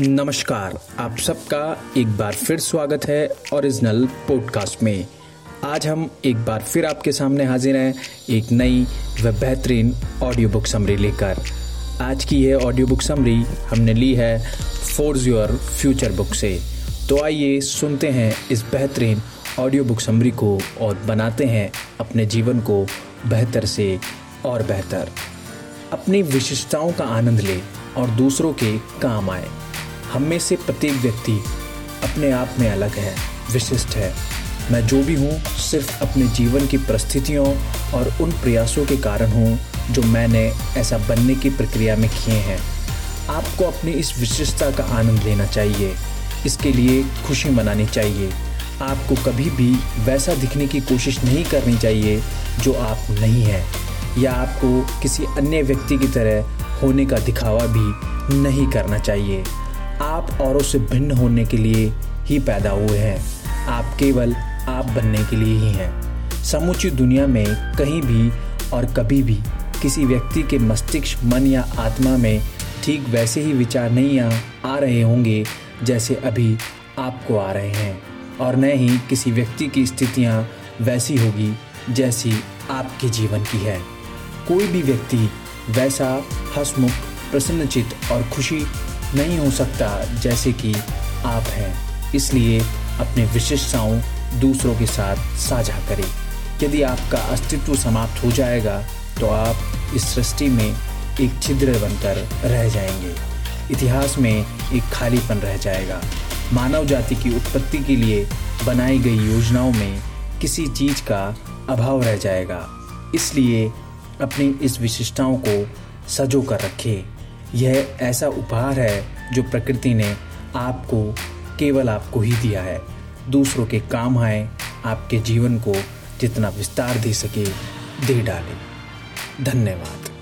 नमस्कार, आप सबका एक बार फिर स्वागत है ओरिजिनल पॉडकास्ट में। आज हम एक बार फिर आपके सामने हाजिर हैं एक नई व बेहतरीन ऑडियो बुक समरी लेकर। आज की यह ऑडियो बुक समरी हमने ली है फोर्स योर फ्यूचर बुक से। तो आइए सुनते हैं इस बेहतरीन ऑडियो बुक समरी को और बनाते हैं अपने जीवन को बेहतर से और बेहतर। अपनी विशेषताओं का आनंद लें और दूसरों के काम आए। हम में से प्रत्येक व्यक्ति अपने आप में अलग है, विशिष्ट है। मैं जो भी हूँ, सिर्फ़ अपने जीवन की परिस्थितियों और उन प्रयासों के कारण हूँ, जो मैंने ऐसा बनने की प्रक्रिया में किए हैं। आपको अपनी इस विशिष्टता का आनंद लेना चाहिए। इसके लिए खुशी मनानी चाहिए। आपको कभी भी वैसा दिखने की कोशिश नहीं करनी चाहिए, जो आप नहीं हैं, या आपको किसी अन्य व्यक्ति की तरह होने का दिखावा भी नहीं करना चाहिए। आप औरों से भिन्न होने के लिए ही पैदा हुए हैं। आप केवल आप बनने के लिए ही हैं। समूची दुनिया में कहीं भी और कभी भी किसी व्यक्ति के मस्तिष्क मन या आत्मा में ठीक वैसे ही विचार नहीं आ, आ रहे होंगे जैसे अभी आपको आ रहे हैं। और न ही किसी व्यक्ति की स्थितियाँ वैसी होगी जैसी आपके जीवन की है। कोई भी व्यक्ति वैसा हसमुख प्रसन्नचित और खुशी नहीं हो सकता जैसे कि आप हैं। इसलिए अपने विशेषताओं दूसरों के साथ साझा करें। यदि आपका अस्तित्व समाप्त हो जाएगा तो आप इस सृष्टि में एक छिद्र बनकर रह जाएँगे। इतिहास में एक खालीपन रह जाएगा। मानव जाति की उत्पत्ति के लिए बनाई गई योजनाओं में किसी चीज़ का अभाव रह जाएगा। इसलिए अपनी इस विशिष्टताओं को सजो कर रखें। यह ऐसा उपहार है जो प्रकृति ने आपको, केवल आपको ही दिया है। दूसरों के काम आए, आपके जीवन को जितना विस्तार दे सके, दे डाले। धन्यवाद।